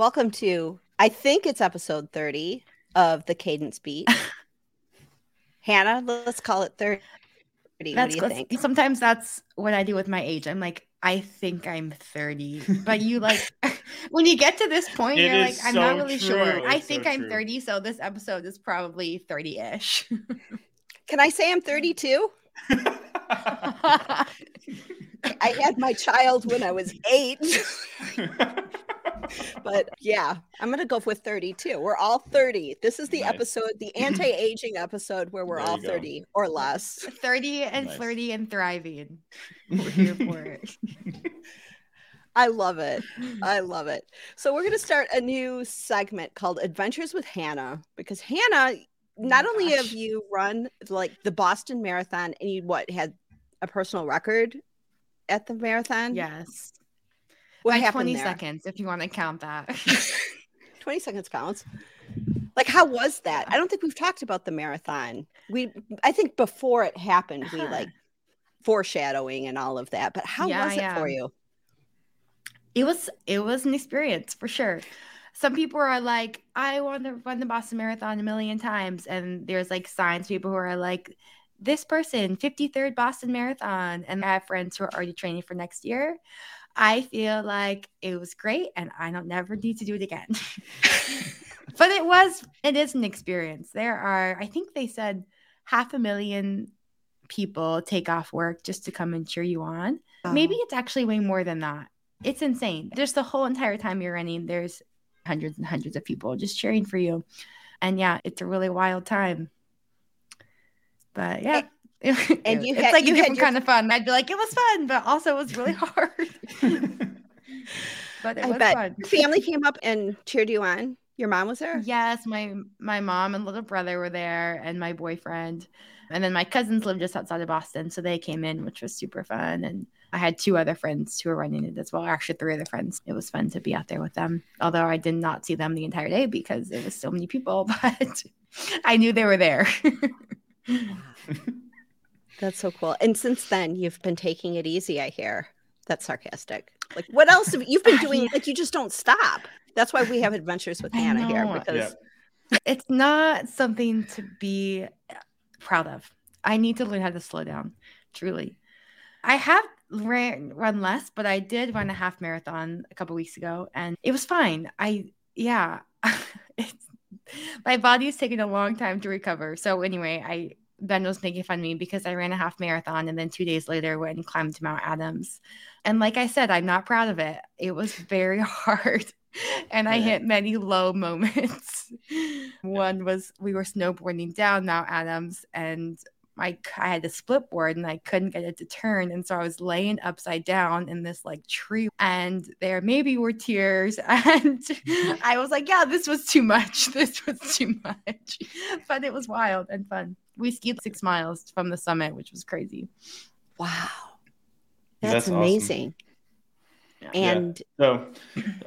Welcome to, I think it's episode 30 of the Kadence Beat. Hannah, let's call it 30. That's what do you think? Sometimes that's what I do with my age. I'm like, I think I'm 30. But you like when you get to this point, it you're like, I'm so not really true. sure. It's I think so I'm true. 30, so this episode is probably 30-ish. Can I say I'm 32? I had my child when I was eight. but yeah, I'm gonna go with 32. We're all 30. This is the nice. episode, the anti-aging episode where we're all 30 or less. 30 and nice. flirty and thriving. We're here for it. I love it. I love it. So we're going to start a new segment called Adventures with Hannah because Hannah, oh not oh only gosh. have you run like the Boston Marathon and you what had a personal record at the marathon? Yes. What happened 20 there? seconds, if you want to count that. 20 seconds counts. Like, how was that? I don't think we've talked about the marathon. We, I think before it happened, we like foreshadowing and all of that. But how yeah, was it yeah. for you? It was, it was an experience for sure. Some people are like, I want to run the Boston Marathon a million times, and there's like science people who are like, this person 53rd Boston Marathon, and I have friends who are already training for next year. I feel like it was great and I don't never need to do it again. but it was, it is an experience. There are, I think they said half a million people take off work just to come and cheer you on. Oh. Maybe it's actually way more than that. It's insane. Just the whole entire time you're running, there's hundreds and hundreds of people just cheering for you. And yeah, it's a really wild time. But yeah and you it's had, like you a different your... kind of fun. I'd be like, it was fun, but also it was really hard. but it I was bet. fun. family came up and cheered you on. Your mom was there? Yes, my my mom and little brother were there, and my boyfriend, and then my cousins live just outside of Boston, so they came in, which was super fun. And I had two other friends who were running it as well. Actually, three other friends. It was fun to be out there with them. Although I did not see them the entire day because it was so many people, but I knew they were there. That's so cool. And since then, you've been taking it easy, I hear. That's sarcastic. Like, what else have you've been doing? Like, you just don't stop. That's why we have adventures with Hannah here because yeah. it's not something to be proud of. I need to learn how to slow down, truly. I have ran, run less, but I did run a half marathon a couple weeks ago and it was fine. I, yeah, it's, my body is taking a long time to recover. So, anyway, I Ben was making fun of me because I ran a half marathon and then two days later went and climbed Mount Adams. And like I said, I'm not proud of it. It was very hard. And I hit many low moments. One was we were snowboarding down Mount Adams and I, I had a split board and I couldn't get it to turn. And so I was laying upside down in this like tree, and there maybe were tears. And I was like, yeah, this was too much. This was too much. But it was wild and fun. We skied six miles from the summit, which was crazy. Wow. That's, That's amazing. Awesome. And yeah. so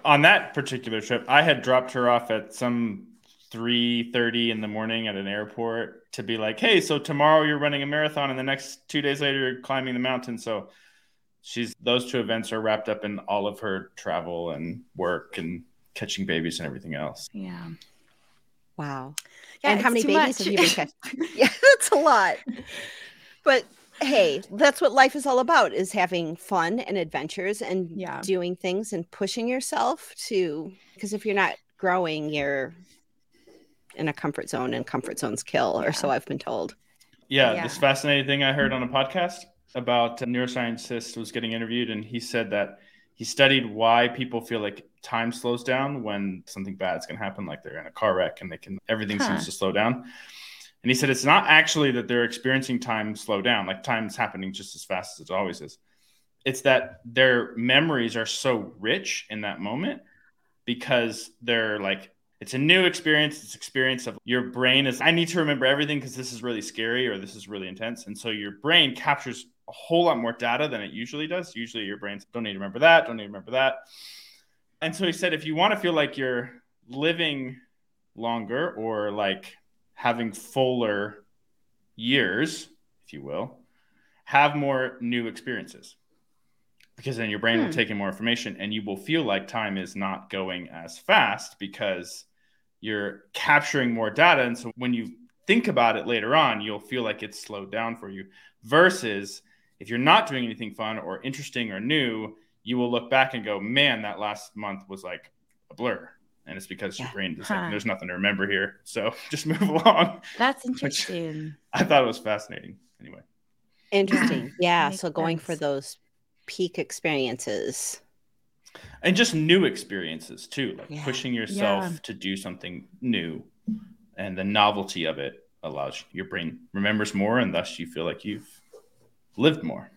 on that particular trip, I had dropped her off at some 3:30 in the morning at an airport to be like, "Hey, so tomorrow you're running a marathon and the next 2 days later you're climbing the mountain." So she's those two events are wrapped up in all of her travel and work and catching babies and everything else. Yeah. Wow. Yeah, and how many babies much. have you been catching? yeah, that's a lot. But hey, that's what life is all about is having fun and adventures and yeah. doing things and pushing yourself to because if you're not growing, you're in a comfort zone and comfort zones kill, yeah. or so I've been told. Yeah, yeah, this fascinating thing I heard on a podcast about a neuroscientist was getting interviewed, and he said that he studied why people feel like time slows down when something bad is going to happen, like they're in a car wreck and they can everything huh. seems to slow down. And he said it's not actually that they're experiencing time slow down, like time's happening just as fast as it always is. It's that their memories are so rich in that moment because they're like it's a new experience it's experience of your brain is i need to remember everything because this is really scary or this is really intense and so your brain captures a whole lot more data than it usually does usually your brains don't need to remember that don't need to remember that and so he said if you want to feel like you're living longer or like having fuller years if you will have more new experiences because then your brain hmm. will take in more information and you will feel like time is not going as fast because you're capturing more data. And so when you think about it later on, you'll feel like it's slowed down for you. Versus if you're not doing anything fun or interesting or new, you will look back and go, man, that last month was like a blur. And it's because yeah. your brain is huh. like, there's nothing to remember here. So just move along. That's interesting. I thought it was fascinating. Anyway. Interesting. Yeah. so going sense. for those peak experiences and just new experiences too like yeah. pushing yourself yeah. to do something new and the novelty of it allows your brain remembers more and thus you feel like you've lived more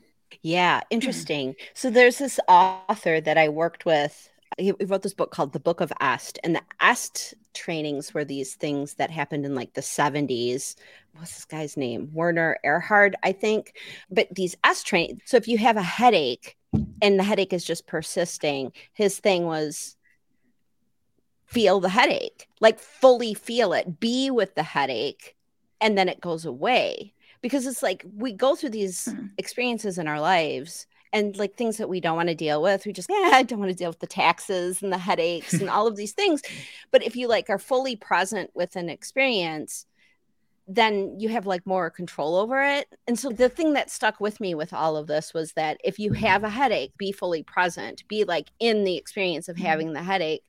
yeah interesting. So there's this author that i worked with he wrote this book called the book of est and the est trainings were these things that happened in like the 70s what's this guy's name? Werner erhard i think. But these est train so if you have a headache and the headache is just persisting his thing was feel the headache like fully feel it be with the headache and then it goes away because it's like we go through these hmm. experiences in our lives and like things that we don't want to deal with we just yeah i don't want to deal with the taxes and the headaches and all of these things but if you like are fully present with an experience then you have like more control over it and so the thing that stuck with me with all of this was that if you have a headache be fully present be like in the experience of mm-hmm. having the headache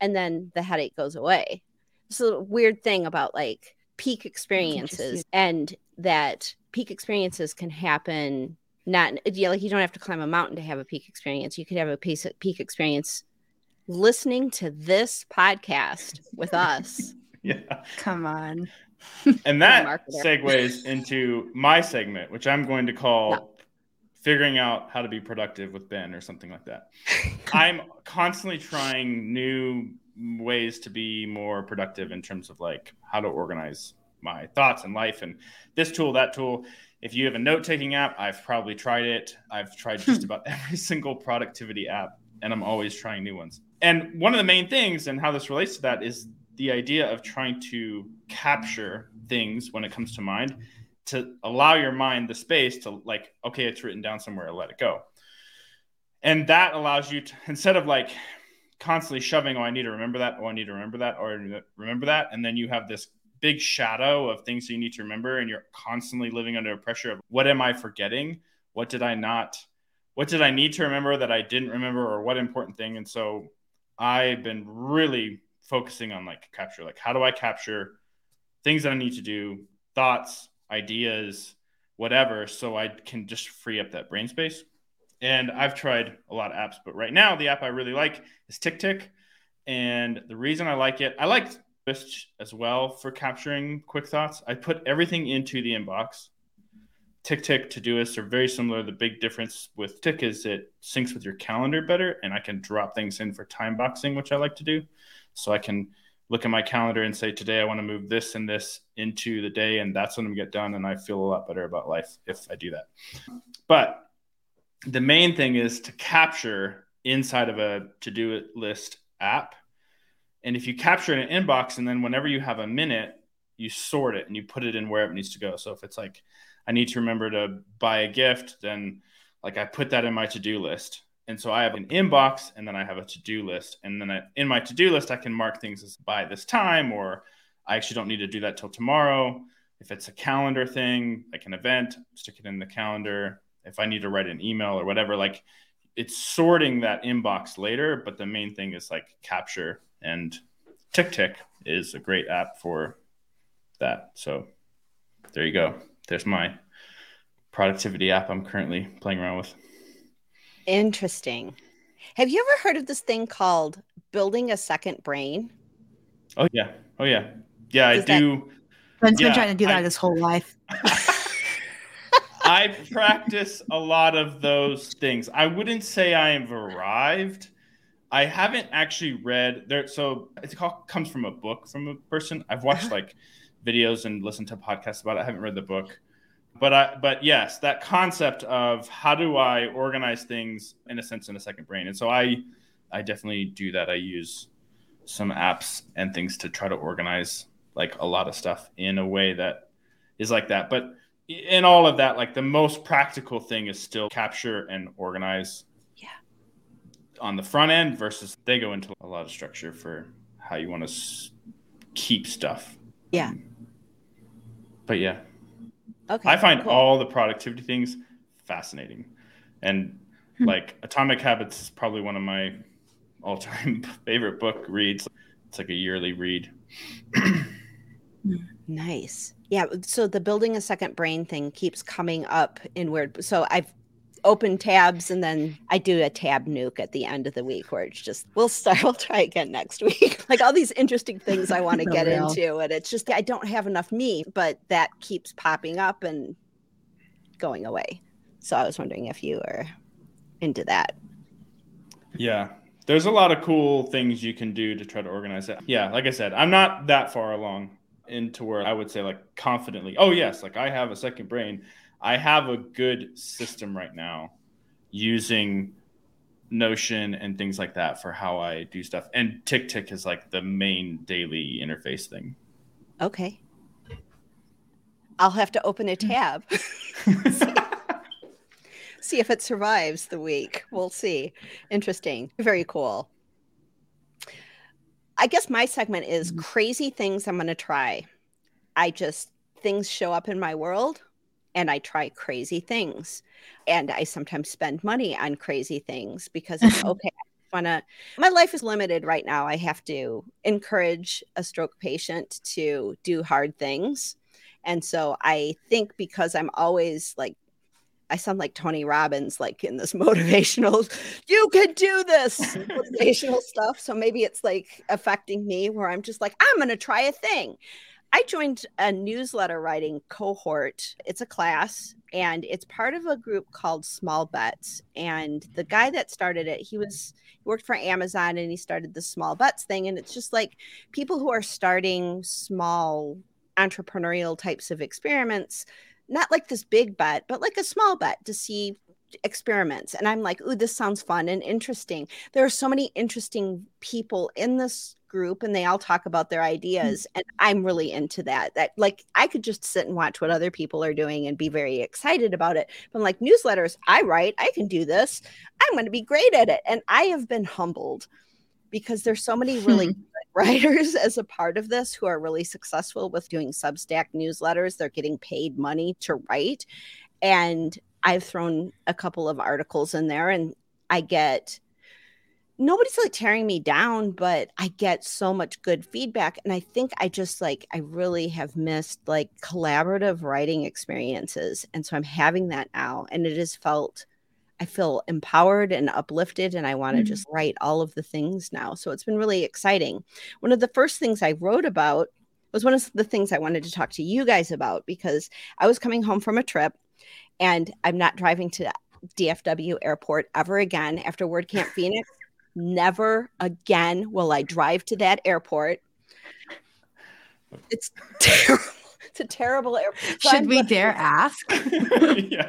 and then the headache goes away it's a weird thing about like peak experiences and that peak experiences can happen not yeah, like you don't have to climb a mountain to have a peak experience. You could have a peak, peak experience listening to this podcast with us. yeah. Come on. and that segues into my segment, which I'm going to call no. figuring out how to be productive with Ben or something like that. I'm constantly trying new ways to be more productive in terms of like how to organize my thoughts and life and this tool, that tool if you have a note taking app, I've probably tried it. I've tried just about every single productivity app, and I'm always trying new ones. And one of the main things, and how this relates to that, is the idea of trying to capture things when it comes to mind to allow your mind the space to, like, okay, it's written down somewhere, let it go. And that allows you to, instead of like constantly shoving, oh, I need to remember that, oh, I need to remember that, oh, or remember that. And then you have this big shadow of things you need to remember and you're constantly living under a pressure of what am i forgetting? What did i not what did i need to remember that i didn't remember or what important thing? And so i've been really focusing on like capture like how do i capture things that i need to do thoughts ideas whatever so i can just free up that brain space and i've tried a lot of apps but right now the app i really like is tick and the reason i like it i like this as well for capturing quick thoughts. I put everything into the inbox. TickTick Todoist are very similar. The big difference with Tick is it syncs with your calendar better, and I can drop things in for time boxing, which I like to do. So I can look at my calendar and say, today I want to move this and this into the day, and that's when I get done. And I feel a lot better about life if I do that. But the main thing is to capture inside of a to do list app and if you capture it in an inbox and then whenever you have a minute, you sort it and you put it in where it needs to go. So if it's like, I need to remember to buy a gift, then like I put that in my to do list. And so I have an inbox and then I have a to do list. And then I, in my to do list, I can mark things as by this time, or I actually don't need to do that till tomorrow. If it's a calendar thing, like an event, stick it in the calendar. If I need to write an email or whatever, like it's sorting that inbox later. But the main thing is like capture and TickTick is a great app for that. So there you go. There's my productivity app I'm currently playing around with. Interesting. Have you ever heard of this thing called building a second brain? Oh yeah. Oh yeah. Yeah, I do. Ben's yeah, been trying to do that I, his whole life. I practice a lot of those things. I wouldn't say I have arrived I haven't actually read there. So it comes from a book from a person. I've watched uh-huh. like videos and listened to podcasts about it. I haven't read the book, but I, but yes, that concept of how do I organize things in a sense in a second brain. And so I, I definitely do that. I use some apps and things to try to organize like a lot of stuff in a way that is like that. But in all of that, like the most practical thing is still capture and organize Yeah. on the front end versus they go into a lot of structure for how you want to s- keep stuff. Yeah. But yeah. Okay. I find cool. all the productivity things fascinating. And hmm. like Atomic Habits is probably one of my all-time favorite book reads. It's like a yearly read. Nice. Yeah, so the building a second brain thing keeps coming up in weird. So I've opened tabs and then I do a tab nuke at the end of the week where it's just we'll start we'll try again next week. like all these interesting things I want to get real. into and it's just I don't have enough me, but that keeps popping up and going away. So I was wondering if you were into that. Yeah. There's a lot of cool things you can do to try to organize it. Yeah, like I said, I'm not that far along into where I would say like confidently, oh yes, like I have a second brain I have a good system right now using Notion and things like that for how I do stuff. And Tick Tick is like the main daily interface thing. Okay. I'll have to open a tab. see if it survives the week. We'll see. Interesting. Very cool. I guess my segment is mm-hmm. crazy things I'm going to try. I just, things show up in my world and I try crazy things. And I sometimes spend money on crazy things because it's okay. I want to, my life is limited right now. I have to encourage a stroke patient to do hard things. And so I think because I'm always like, I sound like Tony Robbins, like in this motivational, you can do this motivational stuff. So maybe it's like affecting me where I'm just like, I'm going to try a thing. I joined a newsletter writing cohort. It's a class and it's part of a group called Small Bets. And the guy that started it, he was he worked for Amazon and he started the Small Bets thing. And it's just like people who are starting small entrepreneurial types of experiments, not like this big bet, but like a small bet to see experiments. And I'm like, ooh, this sounds fun and interesting. There are so many interesting people in this group and they all talk about their hmm. ideas and i'm really into that that like i could just sit and watch what other people are doing and be very excited about it but I'm like newsletters i write i can do this i'm going to be great at it and i have been humbled because there's so many really hmm. writers as a part of this who are really successful with doing substack newsletters they're getting paid money to write and i've thrown a couple of articles in there and i get nobody's like tearing me down, but I get so much good feedback. And I think I just like, I really have missed like collaborative writing experiences. And so I'm having that now. And it has felt, I feel empowered and uplifted. And I want to mm-hmm. just write all of the things now. So it's been really exciting. One of the first things I wrote about was one of the things I wanted to talk to you guys about because I was coming home from a trip and I'm not driving to DFW airport ever again after WordCamp Phoenix never again will I drive to that airport. It's terrible. It's a terrible airport. So Should I'm we dare ask? yeah.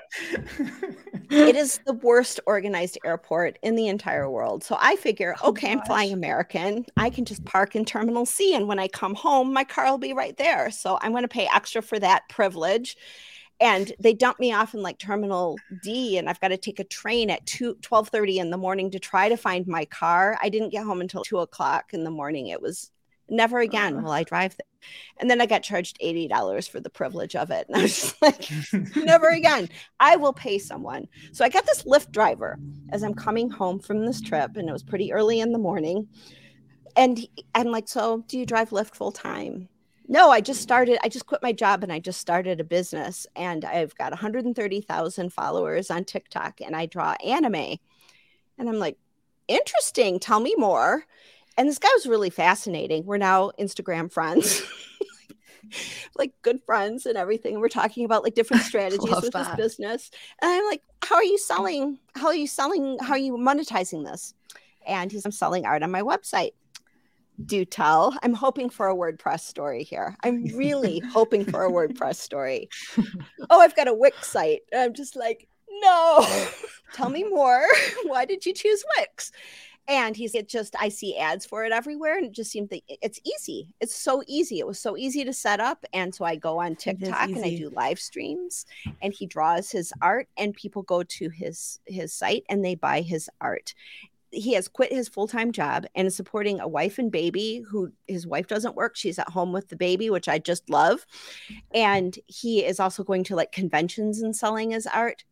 It is the worst organized airport in the entire world. So I figure, oh, okay, gosh. I'm flying American. I can just park in Terminal C. And when I come home, my car will be right there. So I'm going to pay extra for that privilege and they dump me off in like terminal d and i've got to take a train at 2 12 30 in the morning to try to find my car i didn't get home until 2 o'clock in the morning it was never uh-huh. again will i drive and then i got charged $80 for the privilege of it and i was just like never again i will pay someone so i got this lyft driver as i'm coming home from this trip and it was pretty early in the morning and i'm like so do you drive lyft full time no, I just started. I just quit my job and I just started a business. And I've got 130,000 followers on TikTok and I draw anime. And I'm like, interesting. Tell me more. And this guy was really fascinating. We're now Instagram friends. like good friends and everything. We're talking about like different strategies with that. this business. And I'm like, how are you selling? How are you selling? How are you monetizing this? And he's I'm selling art on my website do tell. I'm hoping for a WordPress story here. I'm really hoping for a WordPress story. Oh, I've got a Wix site. I'm just like, no, tell me more. Why did you choose Wix? And he's it just I see ads for it everywhere, and it just seemed that it's easy. It's so easy. It was so easy to set up, and so I go on TikTok and I do live streams, and he draws his art, and people go to his his site and they buy his art, he has quit his full-time job and is supporting a wife and baby who his wife doesn't work. She's at home with the baby which i just love. And he is also going to like conventions and selling his art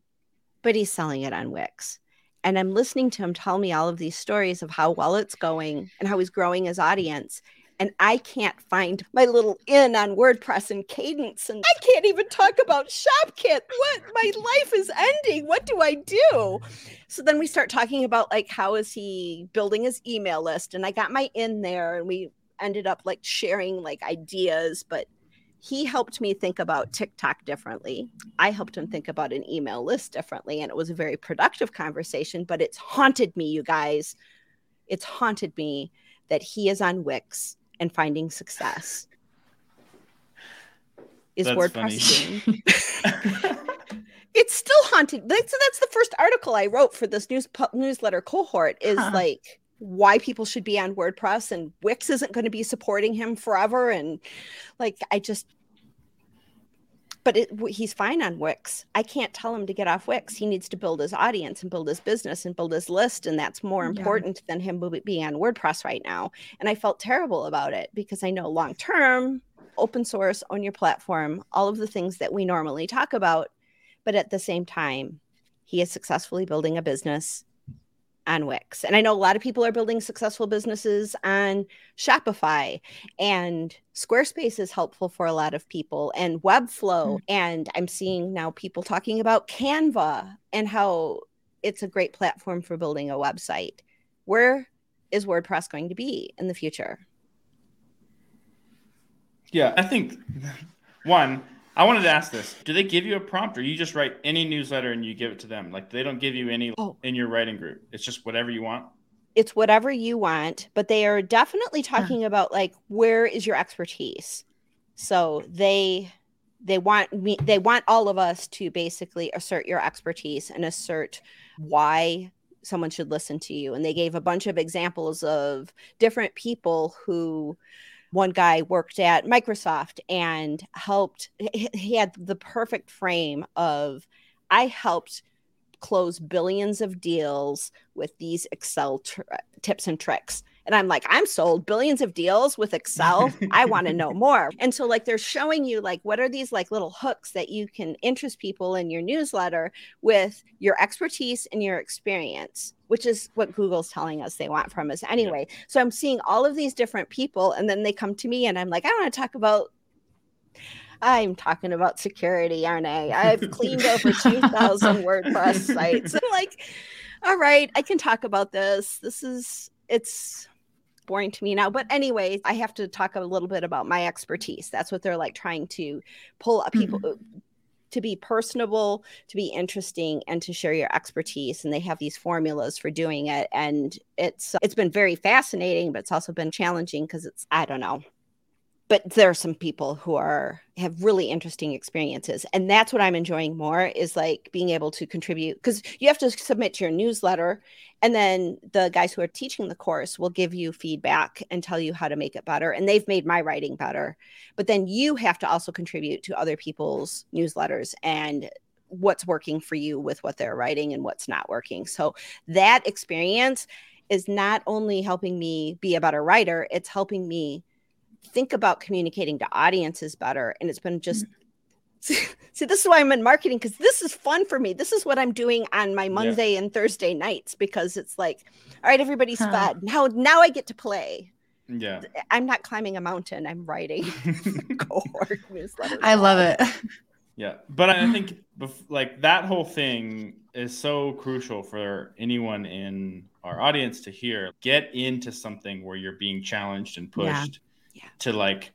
but he's selling it on wix and i'm listening to him tell me all of these stories of how well it's going and how he's growing his audience and I can't find my little in on WordPress and kadence. and I can't even talk about ShopKit. What my life is ending. What do I do? So then we start talking about like how is he building his email list, and I got my in there, and we ended up like sharing like ideas, but he helped me think about TikTok differently. I helped him think about an email list differently. And it was a very productive conversation, but it's haunted me, you guys. It's haunted me that he is on Wix and finding success is that's WordPress it's still haunted. That's, that's the first article I wrote for this news newsletter cohort is huh. like why people should be on WordPress and Wix isn't going to be supporting him forever. And like, I just but it, he's fine on Wix. I can't tell him to get off Wix. He needs to build his audience and build his business and build his list. And that's more important yeah. than him being on WordPress right now. And I felt terrible about it because I know long term, open source, own your platform, all of the things that we normally talk about. But at the same time, he is successfully building a business on Wix. And I know a lot of people are building successful businesses on Shopify and Squarespace is helpful for a lot of people and Webflow. Mm. And I'm seeing now people talking about Canva and how it's a great platform for building a website. Where is WordPress going to be in the future? Yeah, I think one, I wanted to ask this. Do they give you a prompt or you just write any newsletter and you give it to them? Like they don't give you any oh. in your writing group. It's just whatever you want. It's whatever you want, but they are definitely talking huh. about like where is your expertise? So they they want me they want all of us to basically assert your expertise and assert why someone should listen to you. And they gave a bunch of examples of different people who one guy worked at Microsoft and helped, he had the perfect frame of, I helped close billions of deals with these Excel tr- uh, tips and tricks. And I'm like, I'm sold billions of deals with Excel. I want to know more. And so, like, they're showing you, like, what are these like little hooks that you can interest people in your newsletter with your expertise and your experience, which is what Google's telling us they want from us anyway. Yeah. So I'm seeing all of these different people, and then they come to me, and I'm like, I want to talk about I'm talking about security, aren't I? I've cleaned over 2,000 WordPress sites. I'm like, all right, I can talk about this. This is, it's boring to me now. But anyway, I have to talk a little bit about my expertise. That's what they're like trying to pull up people. Mm-hmm. To be personable, to be interesting, and to share your expertise, and they have these formulas for doing it, and it's it's been very fascinating, but it's also been challenging because it's I don't know, but there are some people who are have really interesting experiences and that's what i'm enjoying more is like being able to contribute because you have to submit your newsletter and then the guys who are teaching the course will give you feedback and tell you how to make it better and they've made my writing better. But then you have to also contribute to other people's newsletters and what's working for you with what they're writing and what's not working. So that experience is not only helping me be a better writer it's helping me think about communicating to audiences better. And it's been just mm-hmm. see, this is why I'm in marketing because this is fun for me. This is what I'm doing on my Monday yeah. and Thursday nights because it's like, all right, everybody's huh. fed. Now now I get to play. Yeah. I'm not climbing a mountain. I'm writing cohort. I love it. Yeah. But I think like that whole thing is so crucial for anyone in our audience to hear. Get into something where you're being challenged and pushed. Yeah yeah. to like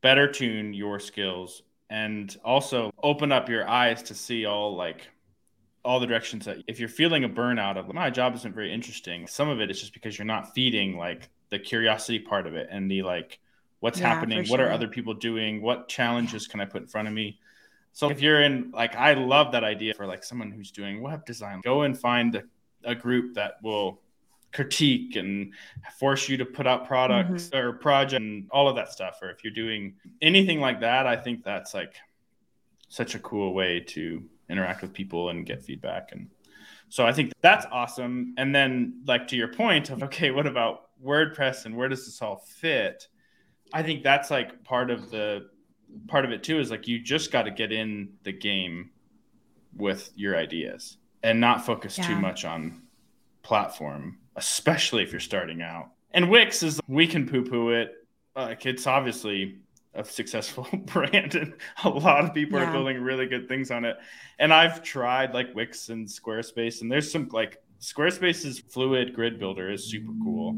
better tune your skills and also open up your eyes to see all like all the directions that if you're feeling a burnout of my job isn't very interesting some of it is just because you're not feeding like the curiosity part of it and the like what's yeah, happening what are other people doing what challenges can i put in front of me? So if you're in like i love that idea for like someone who's doing web design go and find a, a group that will critique and force you to put out products mm-hmm. or project and all of that stuff or if you're doing anything like that i think that's like such a cool way to interact with people and get feedback and So I think that's awesome. And then, like to your point of okay, what about WordPress and where does this all fit? I think that's like part of the part of it too is like you just got to get in the game with your ideas and not focus yeah. too much on platform, especially if you're starting out. And Wix is we can poo poo it. Like it's obviously a successful brand and a lot of people yeah. are building really good things on it. And I've tried like Wix and Squarespace and there's some like Squarespace's fluid grid builder is super cool.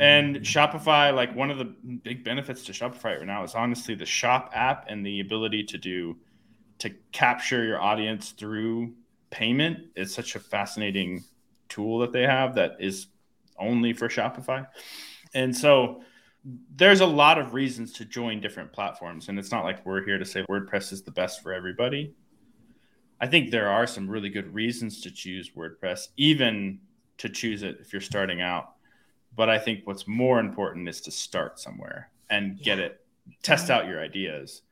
And Shopify, like one of the big benefits to Shopify right now is honestly the shop app and the ability to do to capture your audience through payment is such a fascinating tool that they have that is only for Shopify. And so there's a lot of reasons to join different platforms. And it's not like we're here to say WordPress is the best for everybody. I think there are some really good reasons to choose WordPress, even to choose it if you're starting out. But I think what's more important is to start somewhere and get yeah. it, test out your ideas.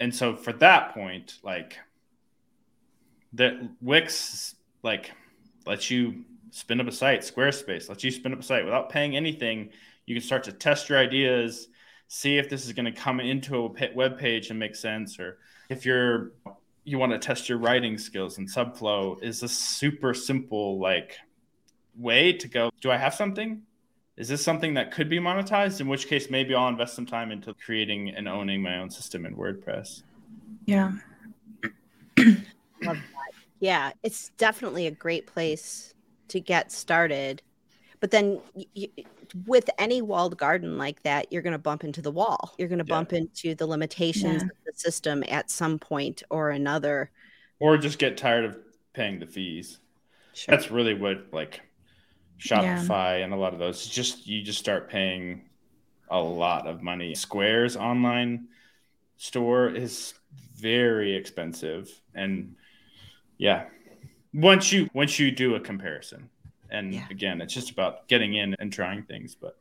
And so for that point, like that Wix like lets you spin up a site, Squarespace lets you spin up a site without paying anything. You can start to test your ideas, see if this is going to come into a web page and make sense, or if you're you want to test your writing skills and Subflow is a super simple like way to go. Do I have something? Is this something that could be monetized? In which case, maybe I'll invest some time into creating and owning my own system in WordPress. Yeah. yeah, it's definitely a great place to get started. But then y- with any walled garden like that, you're going to bump into the wall. You're going to yeah. bump into the limitations yeah. of the system at some point or another. Or just get tired of paying the fees. Sure. That's really what like Shopify yeah. and a lot of those just you just start paying a lot of money. Square's online store is very expensive and yeah. Once you once you do a comparison. And yeah. again, it's just about getting in and trying things. But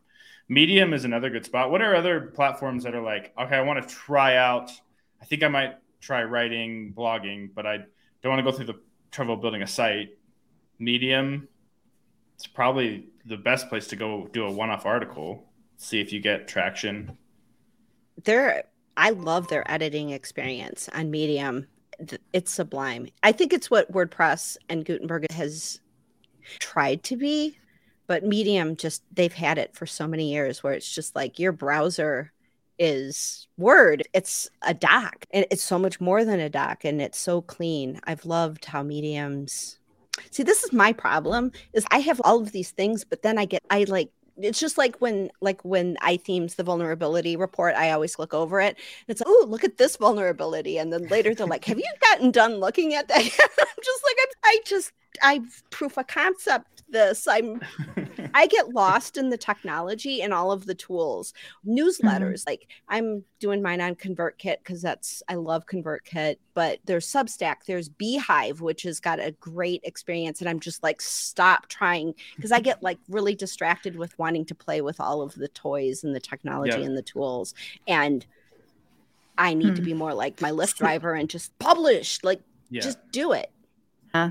Medium is another good spot. What are other platforms that are like, okay, I want to try out, I think I might try writing, blogging, but I don't want to go through the trouble of building a site. Medium, it's probably the best place to go do a one off article, see if you get traction. There, I love their editing experience on Medium. It's sublime. I think it's what WordPress and Gutenberg has tried to be, but Medium just they've had it for so many years where it's just like your browser is Word. It's a doc, and it's so much more than a doc, and it's so clean. I've loved how Medium's. See, this is my problem: is I have all of these things, but then I get I like it's just like when like when I themes the vulnerability report, I always look over it. And it's like, oh, look at this vulnerability, and then later they're like, "Have you gotten done looking at that?" I'm just like, I, I just I proof of concept this. I'm I get lost in the technology and all of the tools. Newsletters, mm-hmm. like I'm doing mine on ConvertKit because that's I love ConvertKit, but there's Substack, there's beehiiv, which has got a great experience. And I'm just like, stop trying because I get like really distracted with wanting to play with all of the toys and the technology and the tools. And I need hmm. to be more like my Lyft driver and just publish, like yeah. just do it.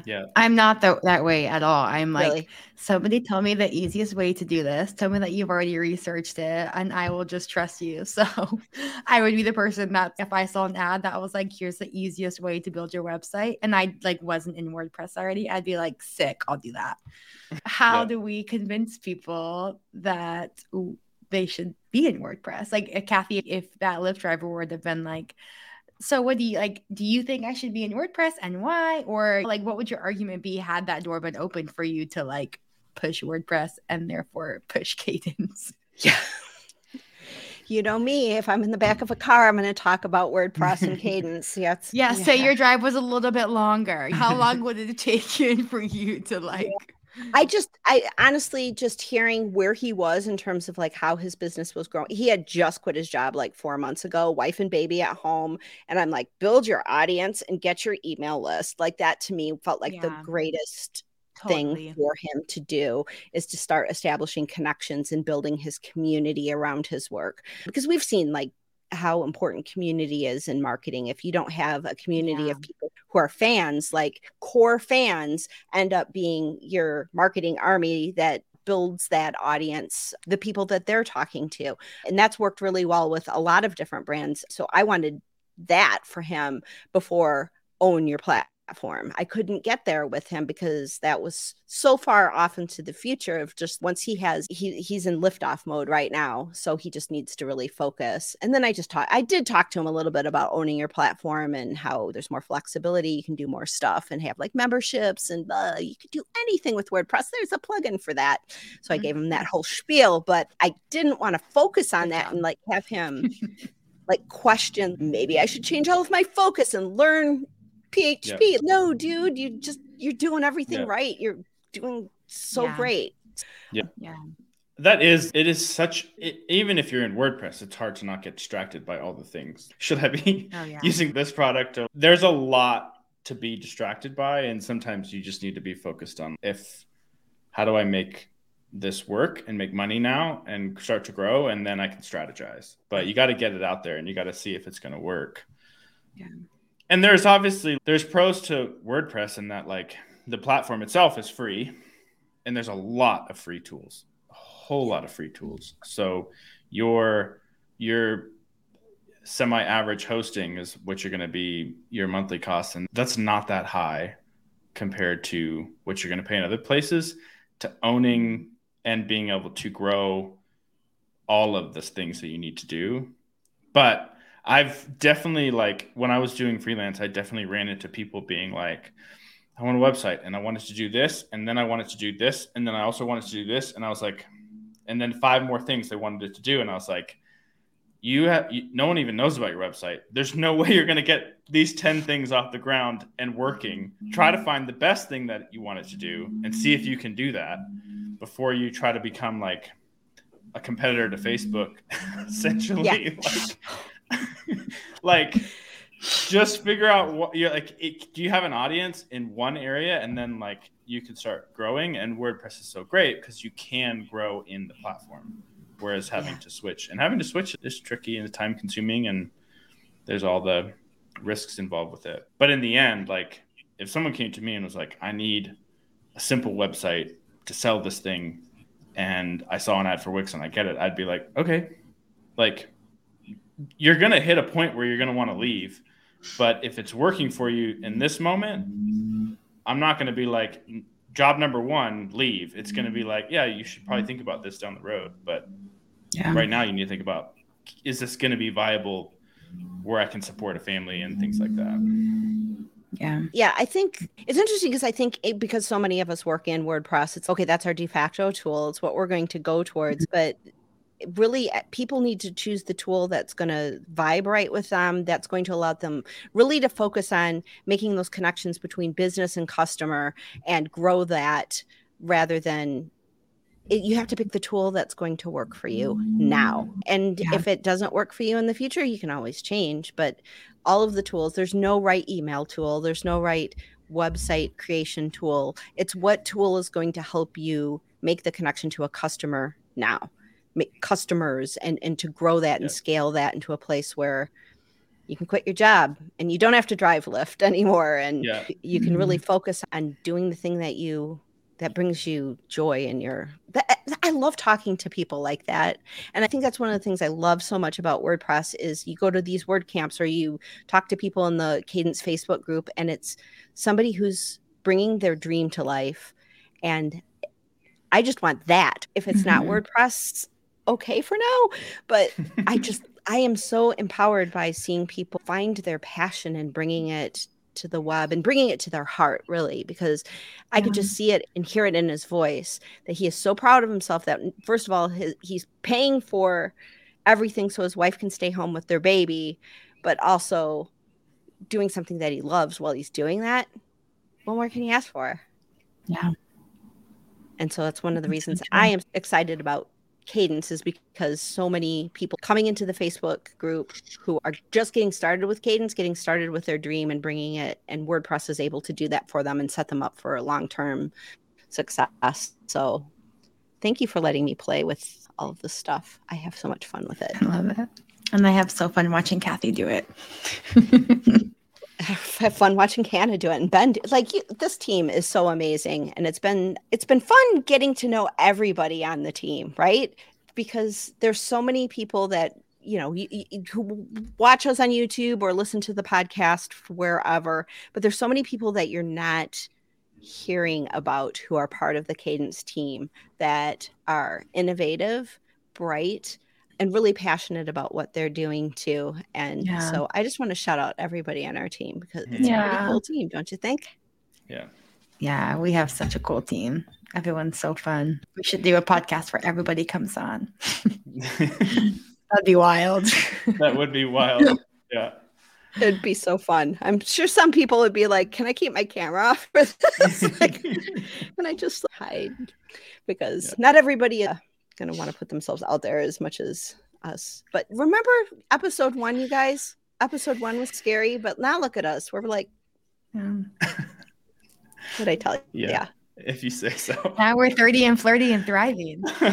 Yeah. I'm not the, that way at all. I'm like, really? somebody tell me the easiest way to do this. Tell me that you've already researched it and I will just trust you. So I would be the person that if I saw an ad that was like, here's the easiest way to build your website and I like wasn't in WordPress already, I'd be like, sick, I'll do that. How yeah. do we convince people that they should be in WordPress? Like Kathy, if that Lyft driver would have been like, so what do you like do you think i should be in wordpress and why? Or like what would your argument be had that door been open for you to like push wordpress and therefore push kadence? Yeah. You know me if i'm in the back of a car i'm going to talk about wordpress and kadence. Yes. Yeah, yeah. say your drive was a little bit longer. How long would it take you for you to like yeah. I just, I honestly just hearing where he was in terms of like how his business was growing. He had just quit his job like four months ago, wife and baby at home. And I'm like, build your audience and get your email list. Like that to me felt like yeah. the greatest totally. thing for him to do is to start establishing connections and building his community around his work. Because we've seen like how important community is in marketing. If you don't have a community yeah. of people who are fans, like core fans, end up being your marketing army that builds that audience, the people that they're talking to. And that's worked really well with a lot of different brands. So I wanted that for him before own your platform platform. I couldn't get there with him because that was so far off into the future of just once he has he he's in liftoff mode right now. So he just needs to really focus. And then I just talked I did talk to him a little bit about owning your platform and how there's more flexibility. You can do more stuff and have like memberships and uh, you could do anything with WordPress. There's a plugin for that. So I gave him that mm-hmm. whole spiel, but I didn't want to focus on that and like have him like question maybe I should change all of my focus and learn PHP. Yeah. No, dude, you just you're doing everything yeah. right. You're doing so yeah. great. Yeah. Yeah. That is, it is such, it, even if you're in WordPress, it's hard to not get distracted by all the things. Should I be oh, using this product? There's a lot to be distracted by. And sometimes you just need to be focused on if, how do I make this work and make money now and start to grow? And then I can strategize. But you got to get it out there and you got to see if it's going to work. Yeah and there's obviously there's pros to WordPress in that like the platform itself is free and there's a lot of free tools. A whole lot of free tools. So your your semi-average hosting is what you're going to be your monthly cost and that's not that high compared to what you're going to pay in other places to owning and being able to grow all of the things that you need to do. But I've definitely like when I was doing freelance, I definitely ran into people being like, I want a website and I wanted to do this, and then I wanted to do this, and then I also wanted to do this, and I was like, and then five more things they wanted it to do, and I was like, you have you, no one even knows about your website. There's no way you're going to get these 10 things off the ground and working. Try to find the best thing that you want it to do and see if you can do that before you try to become like a competitor to Facebook, essentially. Yeah. Like, like just figure out what you're like it, do you have an audience in one area and then like you can start growing? And wordpress is so great because you can grow in the platform whereas having yeah. to switch and having to switch is tricky and time consuming and there's all the risks involved with it. But in the end like if someone came to me and was like i need a simple website to sell this thing and i saw an ad for wix and i get it i'd be like okay. Like you're going to hit a point where you're going to want to leave. But if it's working for you in this moment, I'm not going to be like, job number one, leave. It's going to be like, yeah, you should probably think about this down the road. But yeah. right now, you need to think about is this going to be viable where I can support a family and things like that. Yeah. Yeah. I think it's interesting because I think it, because so many of us work in WordPress, it's okay, that's our de facto tool. It's what we're going to go towards. But really eh, people need to choose the tool that's going to vibrate with them that's going to allow them really to focus on making those connections between business and customer and grow that rather than it, you have to pick the tool that's going to work for you now. And yeah. if it doesn't work for you in the future you can always change but all of the tools there's no right email tool there's no right website creation tool. It's what tool is going to help you make the connection to a customer now customers and and to grow that and scale that into a place where you can quit your job and you don't have to drive Lyft anymore and yeah. you can really mm-hmm. focus on doing the thing that you that brings you joy in your that, I love talking to people like that. And I think that's one of the things I love so much about WordPress is you go to these word camps or you talk to people in the Kadence Facebook group and it's somebody who's bringing their dream to life and I just want that. If it's mm-hmm. not WordPress, okay for now. But I just, I am so empowered by seeing people find their passion and bringing it to the web and bringing it to their heart, really, because I could just see it and hear it in his voice that he is so proud of himself that, first of all, his, he's paying for everything so his wife can stay home with their baby, but also doing something that he loves while he's doing that. What more can he ask for? Yeah. And so that's one of the reasons I am excited about Kadence is because so many people coming into the Facebook group who are just getting started with kadence, getting started with their dream and bringing it, and WordPress is able to do that for them and set them up for a long term success. So, thank you for letting me play with all of this stuff. I have so much fun with it. I love it. And I have so fun watching Kathy do it. have fun watching Hannah do it and Ben. Do, like you, this team is so amazing, and it's been it's been fun getting to know everybody on the team, right? Because there's so many people that you know you, you, who watch us on YouTube or listen to the podcast wherever, but there's so many people that you're not hearing about who are part of the Kadence team that are innovative, bright, and really passionate about what they're doing too. And yeah. so I just want to shout out everybody on our team because it's yeah. a pretty cool team, don't you think? Yeah. Yeah, we have such a cool team. Everyone's so fun. We should do a podcast where everybody comes on. That'd be wild. that would be wild. Yeah. It'd be so fun. I'm sure some people would be like, "Can I keep my camera off for this? like, can I just hide?" Because yeah. not everybody uh, going to want to put themselves out there as much as us. But remember episode one, you guys? Episode one was scary, but now look at us. We're like, yeah. what I tell you? Yeah. yeah. If you say so. Now we're 30 and flirty and thriving.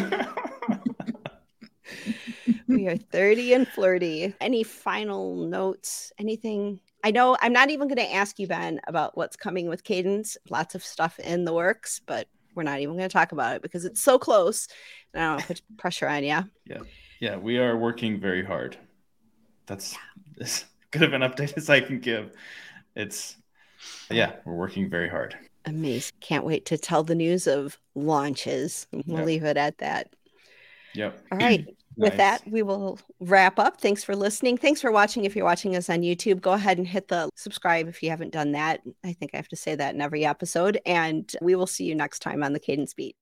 we are 30 and flirty. Any final notes? Anything? I know I'm not even going to ask you, Ben, about what's coming with Kadence. Lots of stuff in the works, but we're not even going to talk about it because it's so close. And I don't put pressure on you. Yeah. Yeah. We are working very hard. That's yeah. as good of an update as I can give. It's, yeah, we're working very hard. Amazing. Can't wait to tell the news of launches. We'll yep. leave it at that. Yep. All right. With that, we will wrap up. Thanks for listening. Thanks for watching. If you're watching us on YouTube, go ahead and hit the subscribe if you haven't done that. I think I have to say that in every episode. And we will see you next time on the Kadence Beat.